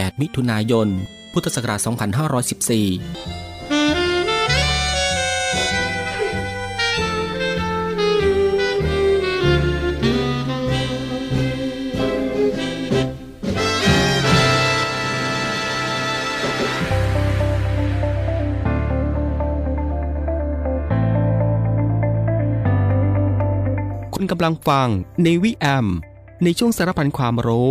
8 มิถุนายน พุทธศักราช 2514คุณกำลังฟังในวิแอม ในช่วงสารพันความรู้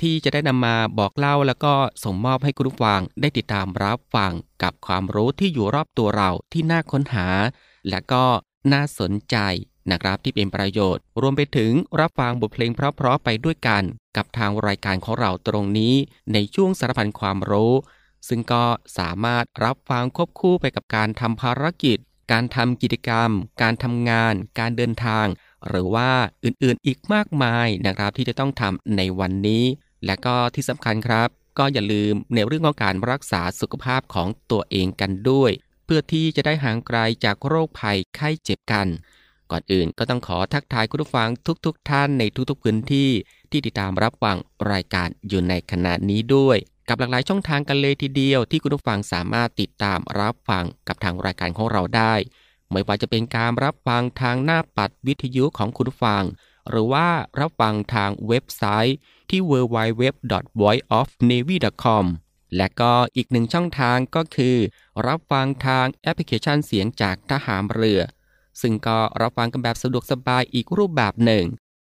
ที่จะได้นำมาบอกเล่าแล้วก็ส่งมอบให้คุณผู้ฟังได้ติดตามรับฟังกับความรู้ที่อยู่รอบตัวเราที่น่าค้นหา และก็น่าสนใจนะครับที่เป็นประโยชน์ รวมไปถึงรับฟังบทเพลงเพราะๆไปด้วยกัน กับทางรายการของเราตรงนี้ ในช่วงสารพันความรู้ ซึ่งก็สามารถรับฟังควบคู่ไปกับการทำภารกิจ การทำกิจกรรม การทำงาน การเดินทาง หรือว่าอื่นๆอีกมากมายนะครับที่จะต้องทำในวันนี้ และก็ที่สำคัญครับ ก็อย่าลืมในเรื่องของการรักษาสุขภาพของตัวเองกันด้วย เพื่อที่จะได้ห่างไกลจากโรคภัยไข้เจ็บกัน ก่อนอื่นก็ต้องขอทักทายคุณผู้ฟังทุกๆทท่านในทุกๆพื้นที่ที่ติดตามรับฟังรายการอยู่ในขณะนี้ด้วยกับหลากหลายช่องทางกันเลยทีเดียวที่คุณผู้ฟังสามารถติดตามรับฟังกับทางรายการของเราได้ ไม่ว่าจะเป็นการรับฟังทางหน้าปัดวิทยุของคุณฟัง หรือว่ารับฟังทางเว็บไซต์ที่ www.voiceofnavy.com และก็อีกหนึ่งช่องทางก็คือ รับฟังทางแอปพลิเคชันเสียงจากทหารเรือ ซึ่งก็รับฟังกันแบบสะดวกสบายอีกรูปแบบหนึ่ง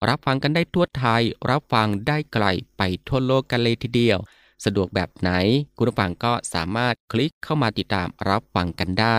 รับฟังกันได้ทั่วไทย รับฟังได้ไกลไปทั่วโลกกันเลยทีเดียว สะดวกแบบไหน คุณผู้ฟังก็สามารถคลิกเข้ามาติดตามรับฟังกันได้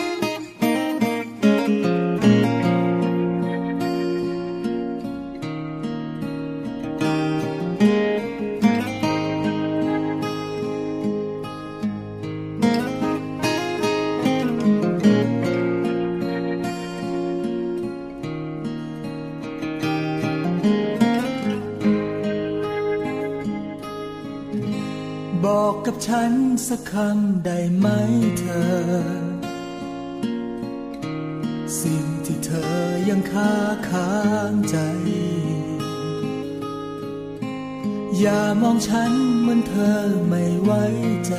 สักคำได้ไหมเธอ สิ่งที่เธอยังคาค้างใจ อย่ามองฉันเหมือนเธอไม่ไว้ใจ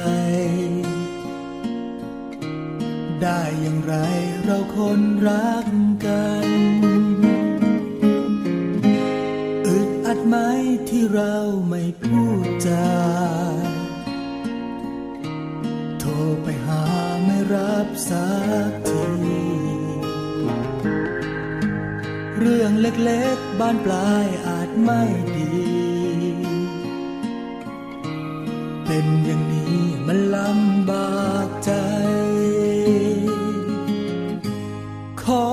ได้อย่างไรเราคนรักกันอึดอัดไหมที่เราไม่พูดจา ไปหาไม่รับสักที เรื่องเล็กๆบ้านปลายอาจไม่ดี เป็นอย่างนี้มันลำบากใจ ขอ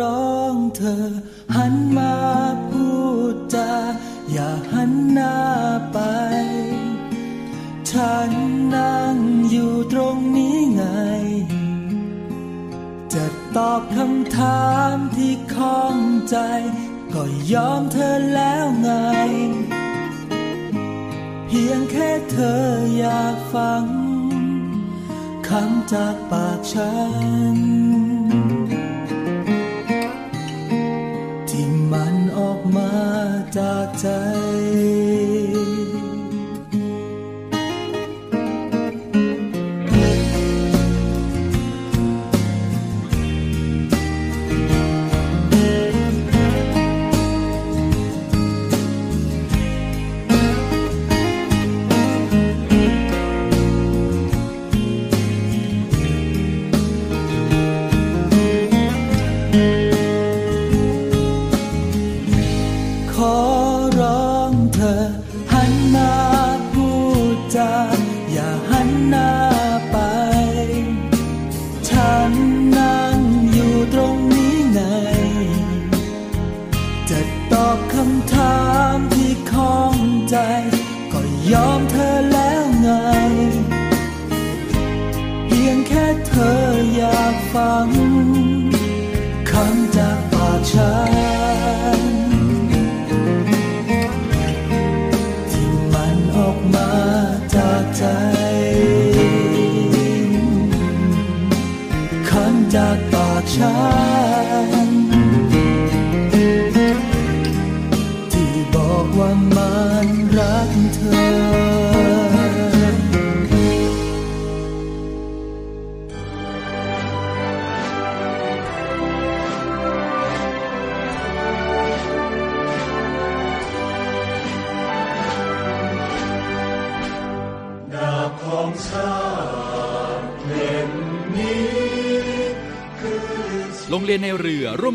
ร้องเธอ หันมาพูดจาอย่าหันหน้าไป ฉันนั่งอยู่ ตรงนี้ไง จะตอบคำถามที่ข้องใจ ก็ยอมเธอแล้วไง เพียงแค่เธออยากฟังคำจากปากฉัน ที่มันออกมาจากใจ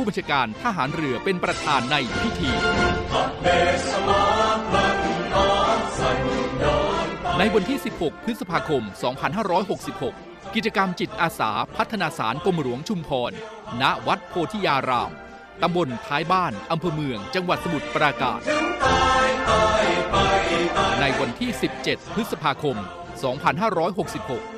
ผู้บัญชาการทหารเรือเป็นประธานในพิธี ในวันที่ 16 พฤษภาคม 2566 กิจกรรมจิตอาสาพัฒนาสารกรมหลวงชุมพร ณ วัดโพธิยาราม ตำบลท้ายบ้าน อำเภอเมือง จังหวัดสมุทรปราการ ในวันที่ 17 พฤษภาคม 2566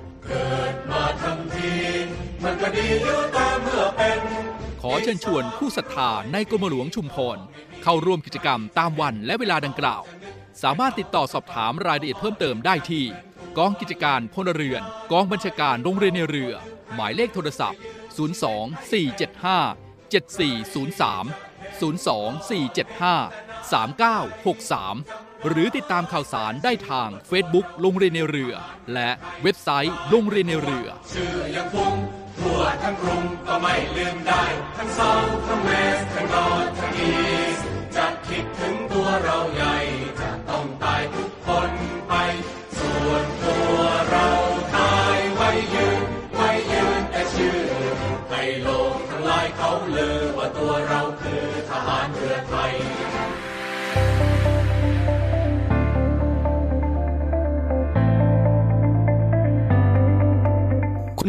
ขอเชิญชวนผู้ศรัทธาในกรมหลวงชุมพร เข้าร่วมกิจกรรมตามวันและเวลาดังกล่าว สามารถติดต่อสอบถามรายละเอียดเพิ่มเติมได้ที่ กองกิจการพลเรือน กองบัญชาการโรงเรียนในเรือ หมายเลขโทรศัพท์ 02 475 7403 02 475 3963 หรือติดตามข่าวสารได้ทาง Facebook โรงเรียนในเรือ และเว็บไซต์โรงเรียนในเรือชื่อยังคงทั่วทั้งกรุงก็ไม่ลืมได้ ทั้งเซาทั้งเวสทั้งนอร์ทั้งอีสจะคิดถึงตัวเราใหญ่ จะต้องตายทุกคนไปส่วนตัว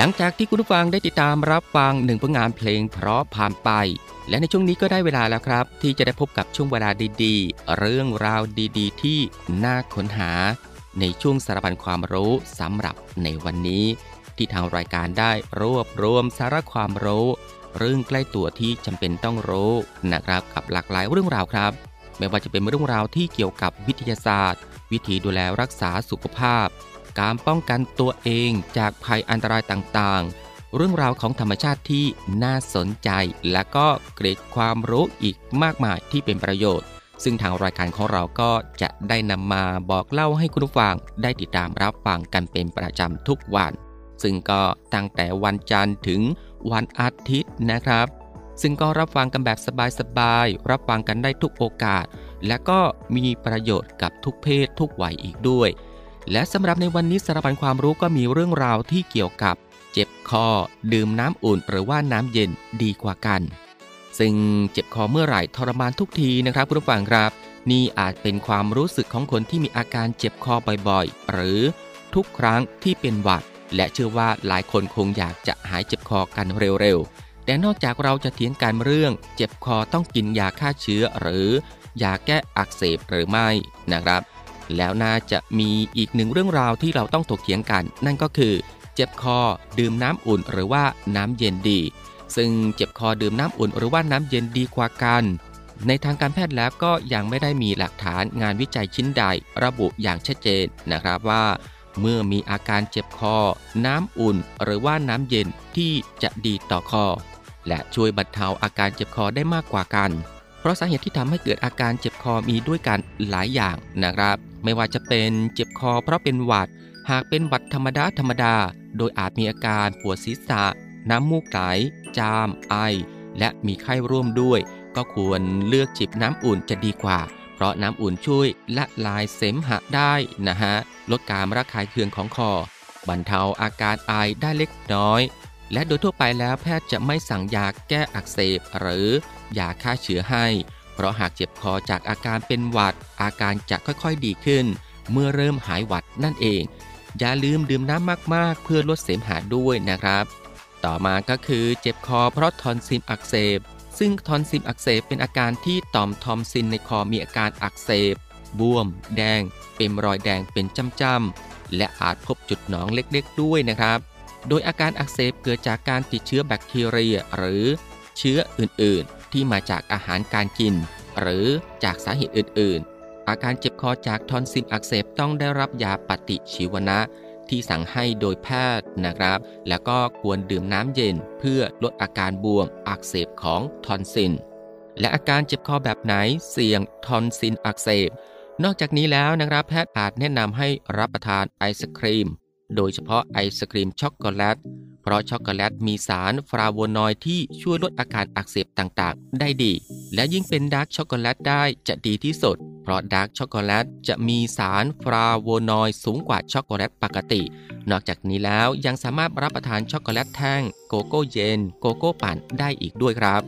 หลังจากที่คุณผู้ฟังได้ติดตามรับฟังหนึ่งผลงานเพลงเพราะผ่านไป และในช่วงนี้ก็ได้เวลาแล้วครับ ที่จะได้พบกับช่วงเวลาดีๆ เรื่องราวดีๆ ที่น่าค้นหา ในช่วงสารพันความรู้สำหรับในวันนี้ ที่ทางรายการได้รวบรวมสาระความรู้ เรื่องใกล้ตัวที่จำเป็นต้องรู้นะครับกับหลากหลายเรื่องราวครับ ไม่ว่าจะเป็นเรื่องราวที่เกี่ยวกับวิทยาศาสตร์ วิธีดูแลรักษาสุขภาพ การป้องกันตัวเองจากภัยอันตรายต่างๆ เรื่องราวของธรรมชาติที่น่าสนใจ และก็เกร็ดความรู้อีกมากมายที่เป็นประโยชน์ ซึ่งทางรายการของเราก็จะได้นำมาบอกเล่าให้คุณผู้ฟังได้ติดตามรับฟังกันเป็นประจำทุกวัน ซึ่งก็ตั้งแต่วันจันทร์ถึงวันอาทิตย์นะครับ ซึ่งก็รับฟังกันแบบสบายๆรับฟังกันได้ทุกโอกาส และก็มีประโยชน์กับทุกเพศทุกวัยอีกด้วย และสำหรับในวันนี้สารพันความรู้ก็มีเรื่องราวที่เกี่ยวกับ เจ็บคอ ดื่มน้ำอุ่น หรือว่าน้ำเย็นดีกว่ากัน ซึ่งเจ็บคอเมื่อไหร่ทรมานทุกทีนะครับคุณผู้ฟังครับ นี่อาจเป็นความรู้สึกของคนที่มีอาการเจ็บคอบ่อยๆ หรือทุกครั้งที่เป็นหวัด และเชื่อว่าหลายคนคงอยากจะหายเจ็บคอกันเร็วๆ แต่นอกจากเราจะเถียงกันเรื่อง เจ็บคอต้องกินยาฆ่าเชื้อหรือยาแก้อักเสบหรือไม่นะครับ แล้วน่าจะมีอีกหนึ่งเรื่องราวที่เราต้องถกเถียงกัน นั่นก็คือ เจ็บคอดื่มน้ำอุ่นหรือว่าน้ำเย็นดี ซึ่งเจ็บคอดื่มน้ำอุ่นหรือว่าน้ำเย็นดีกว่ากัน ในทางการแพทย์แล้วก็ยังไม่ได้มีหลักฐานงานวิจัยชิ้นใด ระบุอย่างชัดเจนนะครับว่า เมื่อมีอาการเจ็บคอ น้ำอุ่นหรือว่าน้ำเย็นที่จะดีต่อคอ และช่วยบรรเทาอาการเจ็บคอได้มากกว่ากัน เพราะสาเหตุที่ทำให้เกิดอาการเจ็บคอมีด้วยกันหลายอย่างนะครับ ไม่ว่าจะเป็นเจ็บคอเพราะเป็นหวัด หากเป็นหวัดธรรมดาธรรมดา โดยอาจมีอาการปวดศีรษะ น้ำมูกไหลจาม ไอ และมีไข้ร่วมด้วย ก็ควรเลือกจิบน้ำอุ่นจะดีกว่า เพราะน้ำอุ่นช่วยละลายเสมหะได้นะฮะ ลดการระคายเคืองของคอบรรเทาอาการไอได้เล็กน้อย และโดยทั่วไปแล้วแพทย์จะไม่สั่งยาแก้อักเสบ หรือยาฆ่าเชื้อให้ เพราะหากเจ็บคอจากอาการเป็นหวัด อาการจะค่อยๆดีขึ้น เมื่อเริ่มหายหวัดนั่นเอง อย่าลืมดื่มน้ำมากๆ เพื่อลดเสมหะด้วยนะครับ ต่อมาก็คือเจ็บคอเพราะทอนซิลอักเสบ ซึ่งทอนซิลอักเสบเป็นอาการที่ต่อมทอนซิลในคอมีอาการอักเสบบวม แดง เป็นรอยแดงเป็นจ้ำๆและอาจพบจุดหนองเล็กๆ ด้วยนะครับ โดยอาการอักเสบเกิดจากการติดเชื้อแบคทีเรีย หรือเชื้ออื่นๆ ที่มาจากอาหารการกิน หรือจากสาเหตุอื่นๆ อาการเจ็บคอจากทอนซิลอักเสบต้องได้รับยาปฏิชีวนะ ที่สั่งให้โดยแพทย์นะครับ แล้วก็ควรดื่มน้ำเย็น เพื่อลดอาการบวมอักเสบของทอนซิลและอาการเจ็บคอแบบไหนเสี่ยงทอนซิลอักเสบนอกจากนี้แล้วนะครับแพทย์อาจแนะนำให้รับประทานไอศครีม โดยเฉพาะไอศครีมช็อกโกแลต เพราะช็อกโกแลตมีสารฟลาโวนอยด์ที่ช่วยลดอาการอักเสบต่างๆ ได้ดี และยิ่งเป็น dark ช็อกโกแลตได้จะดีที่สุดเพเพราะ dark ช็อกโกแลตจะมีสารฟลาโวนอยด์สูงกว่าช็อกโกแลตปกติ นอกจากนี้แล้วยังสามารถรับประทานช็อกโกแลตแท่ง โกโก้เย็น โกโก้ปั่นได้อีกด้วยครับ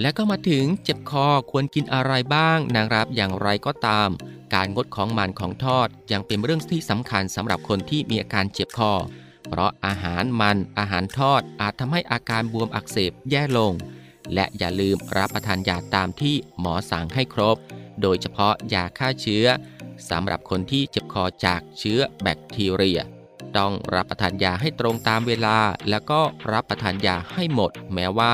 และก็มาถึงเจ็บคอควรกินอะไรบ้างนะครับอย่างไรก็ตาม การงดของมันของทอดยังเป็นเรื่องที่สำคัญสำหรับคนที่มีอาการเจ็บคอ เพราะอาหารมันอาหารทอดอาจทำให้อาการบวมอักเสบแย่ลง และอย่าลืมรับประทานยาตามที่หมอสั่งให้ครบ โดยเฉพาะยาฆ่าเชื้อสำหรับคนที่เจ็บคอจากเชื้อแบคทีเรีย ต้องรับประทานยาให้ตรงตามเวลา แล้วก็รับประทานยาให้หมด แม้ว่า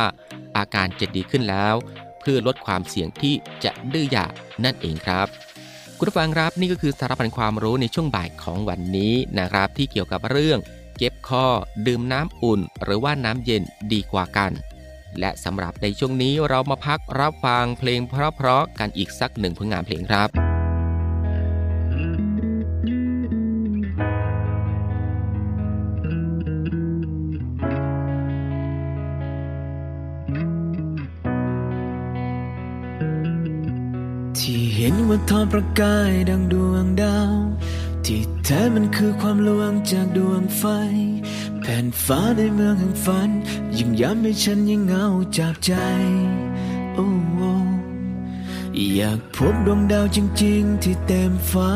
อาการจะดีขึ้นแล้ว เพื่อลดความเสี่ยงที่จะดื้อยานั่นเองครับคุณผู้ฟังครับนี่ก็คือสารพันความรู้ในช่วงบ่ายของวันนี้นะครับ ที่เกี่ยวกับเรื่อง เก็บคอ ดื่มน้ำอุ่น หรือว่าน้ำเย็นดีกว่ากัน และสำหรับในช่วงนี้เรามาพักรับฟังเพลงเพราะๆกันอีกสักหนึ่งผลงานเพลงครับ ประกายดังดวงดาว ที่แท้มันคือความลวงจากดวงไฟ แผ่นฟ้าในเมืองแห่งฝัน ยิ่งย้ำให้ฉันยิ่งเหงาจับใจโอ้โอ้อยากพบดวงดาวจริง ๆ ที่เต็มฟ้า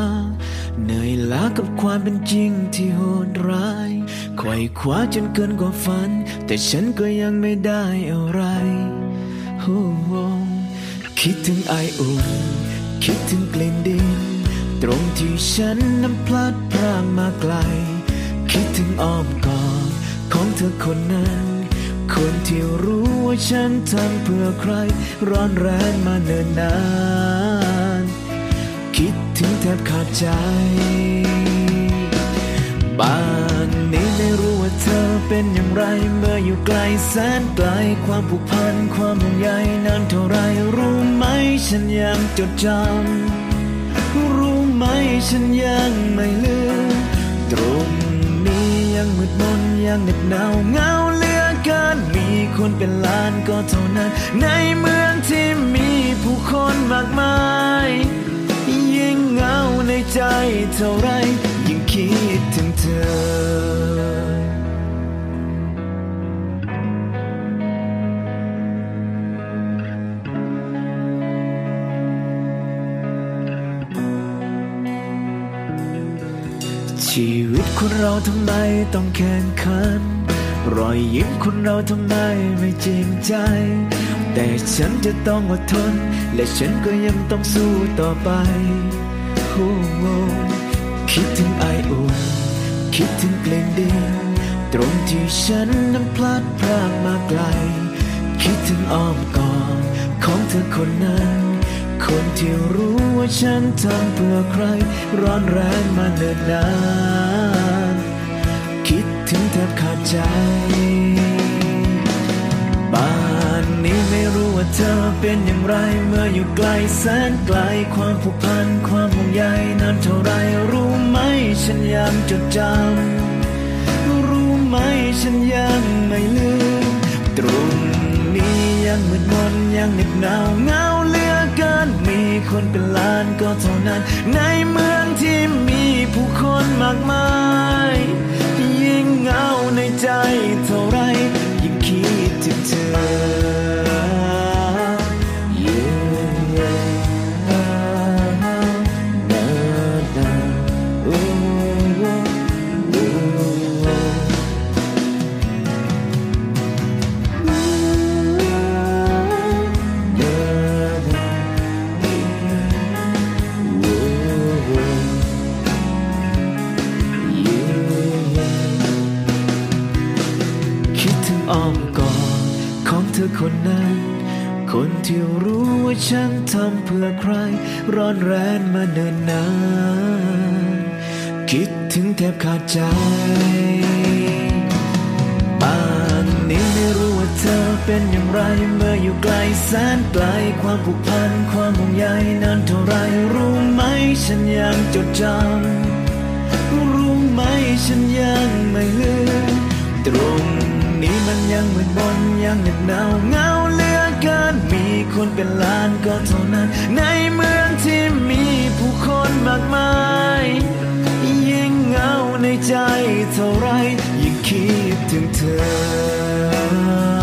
เหนื่อยล้ากับความเป็นจริงที่โหดร้ายไขว่คว้าจนเกินกว่าฝัน แต่ฉันก็ยังไม่ได้อะไรโอ้โอ้คิดถึงไออุ่น คิดถึงกลิ่นดิน ตรงที่ฉันนั้นพลัดพรากมาไกล คิดถึงอ้อมกอดของเธอคนนั้น คนที่รู้ว่าฉันทำเพื่อใคร ร้อนแรงมาเนิ่นนาน คิดถึงแทบขาดใจ บ้านนี้ เป็นอย่างไรเมื่ออยู่ไกลแสนไกลความผูกพันความห่วงใยนานเท่าไรรู้ไหมฉันยังจดจำรู้ไหมฉันยังไม่ลืมตรงนี้ยังมืดมนยังเหน็บหนาวเงาเหลือเกินมีคนเป็นล้านก็เท่านั้น ในเมืองที่มีผู้คนมากมาย ยิ่งเงาในใจเท่าไรยิ่งคิดถึงเธอ ชีวิตคนเราทำไมต้องแข่งขัน รอยยิ้มคนเราทำไมไม่จริงใจ แต่ฉันจะต้องอดทน และฉันก็ยังต้องสู้ต่อไปโอ้โหคิดถึงไออุ่นคิดถึงเกลิ่นดินตรงที่ฉันนั้นพลัดพรากมาไกล คิดถึงอ้อมกอดของเธอคนนั้น คนที่รู้ว่าฉันทำเพื่อใคร ร้อนแรงมาเนิ่นนานคิดถึงแทบขาดใจบ้านนี้ไม่รู้ว่าเธอเป็นอย่างไร เมื่ออยู่ไกลแสนไกลความผูกพันความห่วงใยนานเท่าไรรู้ไหมฉันยังจดจำรู้ไหมฉันยังไม่ลืม ตรงนี้ยังมืดมนยังเหน็บหนาวเงา คนเป็นล้านก็เท่านั้น ในเมืองที่มีผู้คนมากมาย ยิ่งเหงาในใจเท่าไรยิ่งคิดถึงเธอ คนนั้น คนที่รู้ว่าฉันทำเพื่อใคร ร้อนแรงมาเนิ่นนานคิดถึงแทบขาดใจบ้านนี้ไม่รู้ว่าเธอเป็นอย่างไร เมื่ออยู่ไกลแสนไกลความผูกพัน ความห่วงใยนานเท่าไรรู้ไหมฉันยังจดจำรู้ไหมฉันยังไม่ลืมตรง นี้มันยังมืดมนยังเหน็ดหนาวเงาเหลือเกินมีคนเป็นล้านก็เท่านั้น ในเมืองที่มีผู้คนมากมาย ยิ่งเงาในใจเท่าไรยิ่งคิดถึงเธอ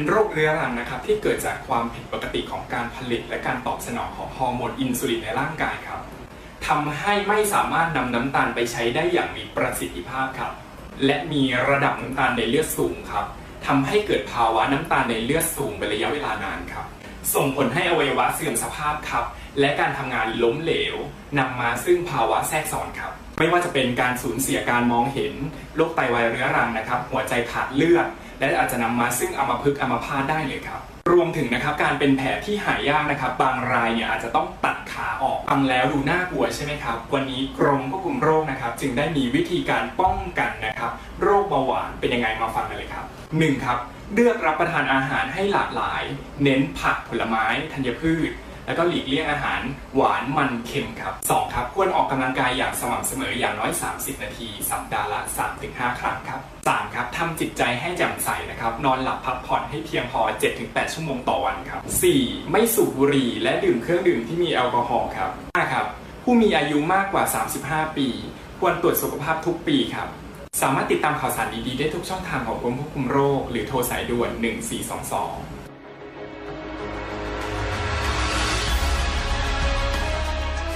เป็นโรคเรื้อรังนะครับที่เกิดจากความผิดปกติของการผลิต และการตอบสนองของฮอร์โมนอินซูลินในร่างกายครับทำให้ไม่สามารถนำน้ำตาลไปใช้ได้อย่างมีประสิทธิภาพครับ และมีระดับน้ำตาลในเลือดสูงครับทำให้เกิดภาวะน้ำตาลในเลือดสูงเป็นระยะเวลานานครับ ส่งผลให้อวัยวะเสื่อมสภาพครับ และการทำงานล้มเหลวนำมาซึ่งภาวะแทรกซ้อนครับ ไม่ว่าจะเป็นการสูญเสียการมองเห็นโรคไตวายเรื้อรังนะครับ หัวใจขาดเลือด และอาจจะนำมาซึ่งอัมพฤกษ์อัมพาตได้เลยครับ รวมถึงนะครับการเป็นแผลที่หายากนะครับ บางรายเนี่ยอาจจะต้องตัดขาออกฟังแล้วดูน่ากลัวใช่ไหมครับ วันนี้กรมควบคุมโรคนะครับ จึงได้มีวิธีการป้องกันนะครับ โรคเบาหวานเป็นยังไงมาฟังกันเลยครับ 1. ครับเลือกรับประทานอาหารให้หลากหลาย เน้นผักผลไม้ธัญพืช แล้วก็หลีกเลี่ยงอาหารหวานมันเค็มครับ 2. ครับ ควรออกกำลังกายอย่างสม่ำเสมออย่างน้อย 30 นาที สัปดาห์ละ 3-5 ครั้งครับ 3. ครับทำจิตใจให้แจ่มใสนะครับ นอนหลับพักผ่อนให้เพียงพอ 7-8 ชั่วโมงต่อวันครับ 4. ไม่สูบบุหรี่และดื่มเครื่องดื่มที่มีแอลกอฮอล์ครับ 5. ครับ ผู้มีอายุมากกว่า 35 ปี ควรตรวจสุขภาพทุกปีครับสามารถติดตามข่าวสารดีๆ ได้ทุกช่องทางของกรมควบคุมโรค หรือโทรสายด่วน 1422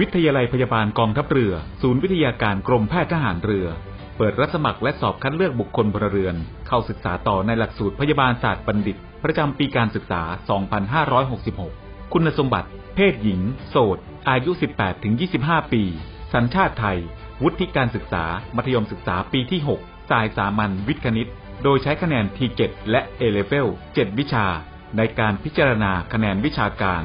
วิทยาลัยพยาบาลกองทัพเรือ ศูนย์วิทยาการกรมแพทย์ทหารเรือ เปิดรับสมัครและสอบคัดเลือกบุคคลพลเรือน เข้าศึกษาต่อในหลักสูตรพยาบาลศาสตร์บัณฑิต ประจำปีการศึกษา 2566 คุณสมบัติ เพศหญิง โสด อายุ 18-25 ปี สัญชาติไทย วุฒิการศึกษา มัธยมศึกษาปีที่ 6 สายสามัญวิทย์คณิต โดยใช้คะแนน T7 และ A-Level 7วิชา ในการพิจารณาคะแนนวิชาการ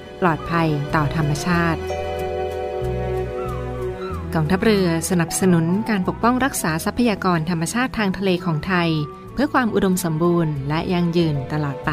ปลอดภัยต่อธรรมชาติ กองทัพเรือสนับสนุนการปกป้องรักษาทรัพยากรธรรมชาติทางทะเลของไทย เพื่อความอุดมสมบูรณ์และยั่งยืนตลอดไป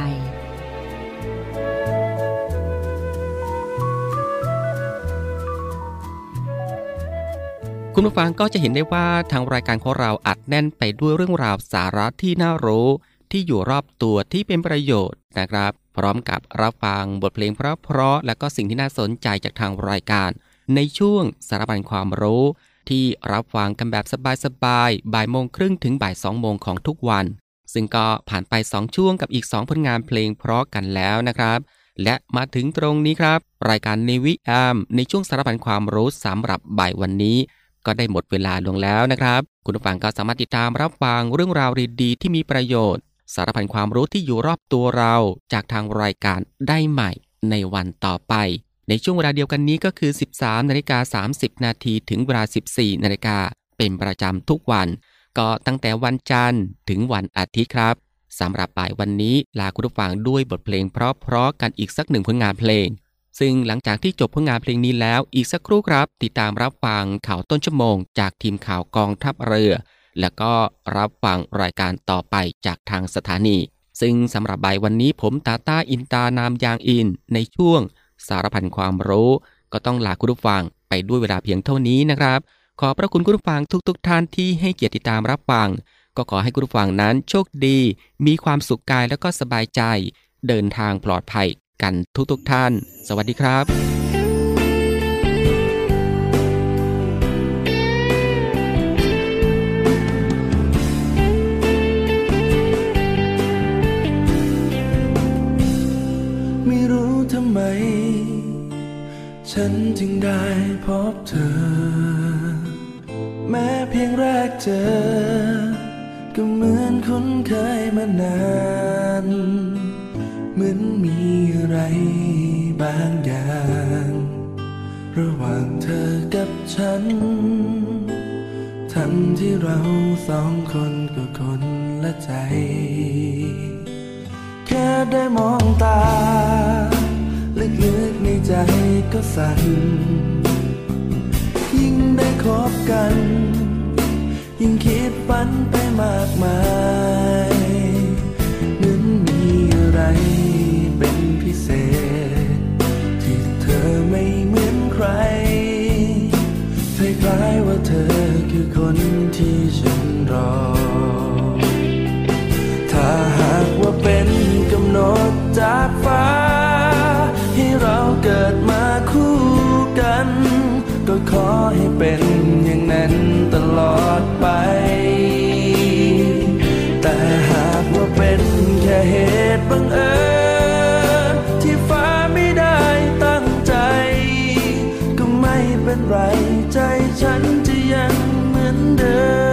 คุณผู้ฟังก็จะเห็นได้ว่าทางรายการของเราอัดแน่นไปด้วยเรื่องราวสาระที่น่ารู้ ที่อยู่รอบตัวที่เป็นประโยชน์นะครับ พร้อมกับรับฟังบทเพลงเพราะๆและก็สิ่งที่น่าสนใจจากทางรายการ ในช่วงสารบัญความรู้ ที่รับฟังกันแบบสบายๆบ่ายโมงครึ่งถึงบ่ายสองโมงของทุกวัน ซึ่งก็ผ่านไป 2 ช่วงกับอีก 2 ผลงานเพลงเพราะกันแล้วนะครับและมาถึงตรงนี้ครับ รายการในวิแอมในช่วงสารพันความรู้สำหรับบ่ายวันนี้ ก็ได้หมดเวลาลงแล้วนะครับ คุณผู้ฟังก็สามารถติดตามรับฟังเรื่องราวดีๆที่มีประโยชน์ สารพันความรู้ที่อยู่รอบตัวเราจากทางรายการได้ใหม่ในวันต่อไป ในช่วงเวลาเดียวกันนี้ก็คือ 13นาฬิกา30 นาทีถึงเวลา 14นาฬิกาเป็นประจำทุกวัน ก็ตั้งแต่วันจันทร์ถึงวันอาทิตย์ครับสำหรับบ่ายวันนี้ลาคุณผู้ฟังด้วยบทเพลงเพราะๆกันอีกสักหนึ่งผลงานเพลง ซึ่งหลังจากที่จบผลงานเพลงนี้แล้วอีกสักครู่ครับ ติดตามรับฟังข่าวต้นชั่วโมง จากทีมข่าวกองทัพเรือ แล้วก็รับฟังรายการต่อไปจากทางสถานี ซึ่งสำหรับใบวันนี้ผมตาตาอินตานามยางอิน ในช่วง สารพันความรู้ ก็ต้องลาคุณผู้ฟังไปด้วยเวลาเพียงเท่านี้นะครับ ขอพระคุณคุณผู้ฟังทุกๆทท่านที่ให้เกียรติติดตามรับฟัง ก็ขอให้คุณผู้ฟังนั้นโชคดี มีความสุขกายแล้วก็สบายใจ เดินทางปลอดภัยกันทุกๆทท่าน สวัสดีครับ ม ฉันจึงได้พบเธอ แม้เพียงแรกเจอ ก็เหมือนคุ้นเคยมานาน เหมือนมีอะไรบางอย่าง ระหว่างเธอกับฉัน ทั้งที่เราสองคนก็คนละใจ แค่ได้มองตา ลึกๆในใจก็สั่น ยิ่งได้คบกัน ยิ่งคิดฝันไปมากมายเหมือนมีอะไรเป็นพิเศษ ที่เธอไม่เหมือนใครคล้ายๆว่าเธอคือคนที่ฉันรอ ถ้าหากว่าเป็นกำหนดจากฟ้า กิดมาคู่กัน ก็ขอให้เป็นอย่างนั้นตลอดไป แต่หากว่าเป็นแค่เหตุบังเอิญที่ฟ้าไม่ได้ตั้งใจ ก็ไม่เป็นไรใจฉันจะยังเหมือนเดิม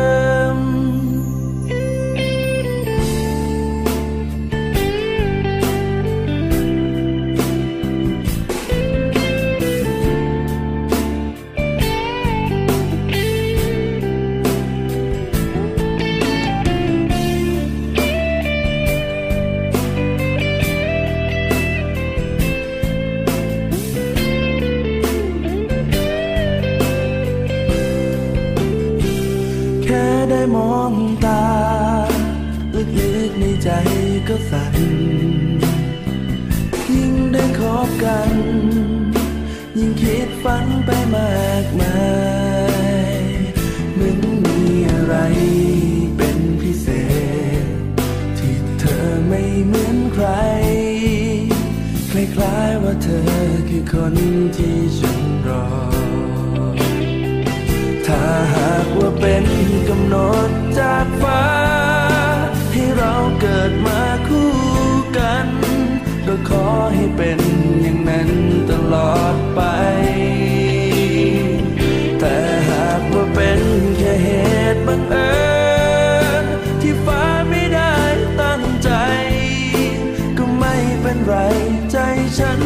ก็สั่นยิ่งได้คบกัน ยิ่งคิดฝันไปมากมายเหมือนมีอะไรเป็นพิเศษ ที่เธอไม่เหมือนใคร คล้ายๆว่าเธอคือคนที่ฉันรอ ถ้าหากว่าเป็นกำหนดจากฟ้า ขอให้เป็นอย่างนั้นตลอดไป แต่หากว่าเป็นแค่เหตุบังเอิญที่ฟ้าไม่ได้ตั้งใจ ก็ไม่เป็นไรใจฉัน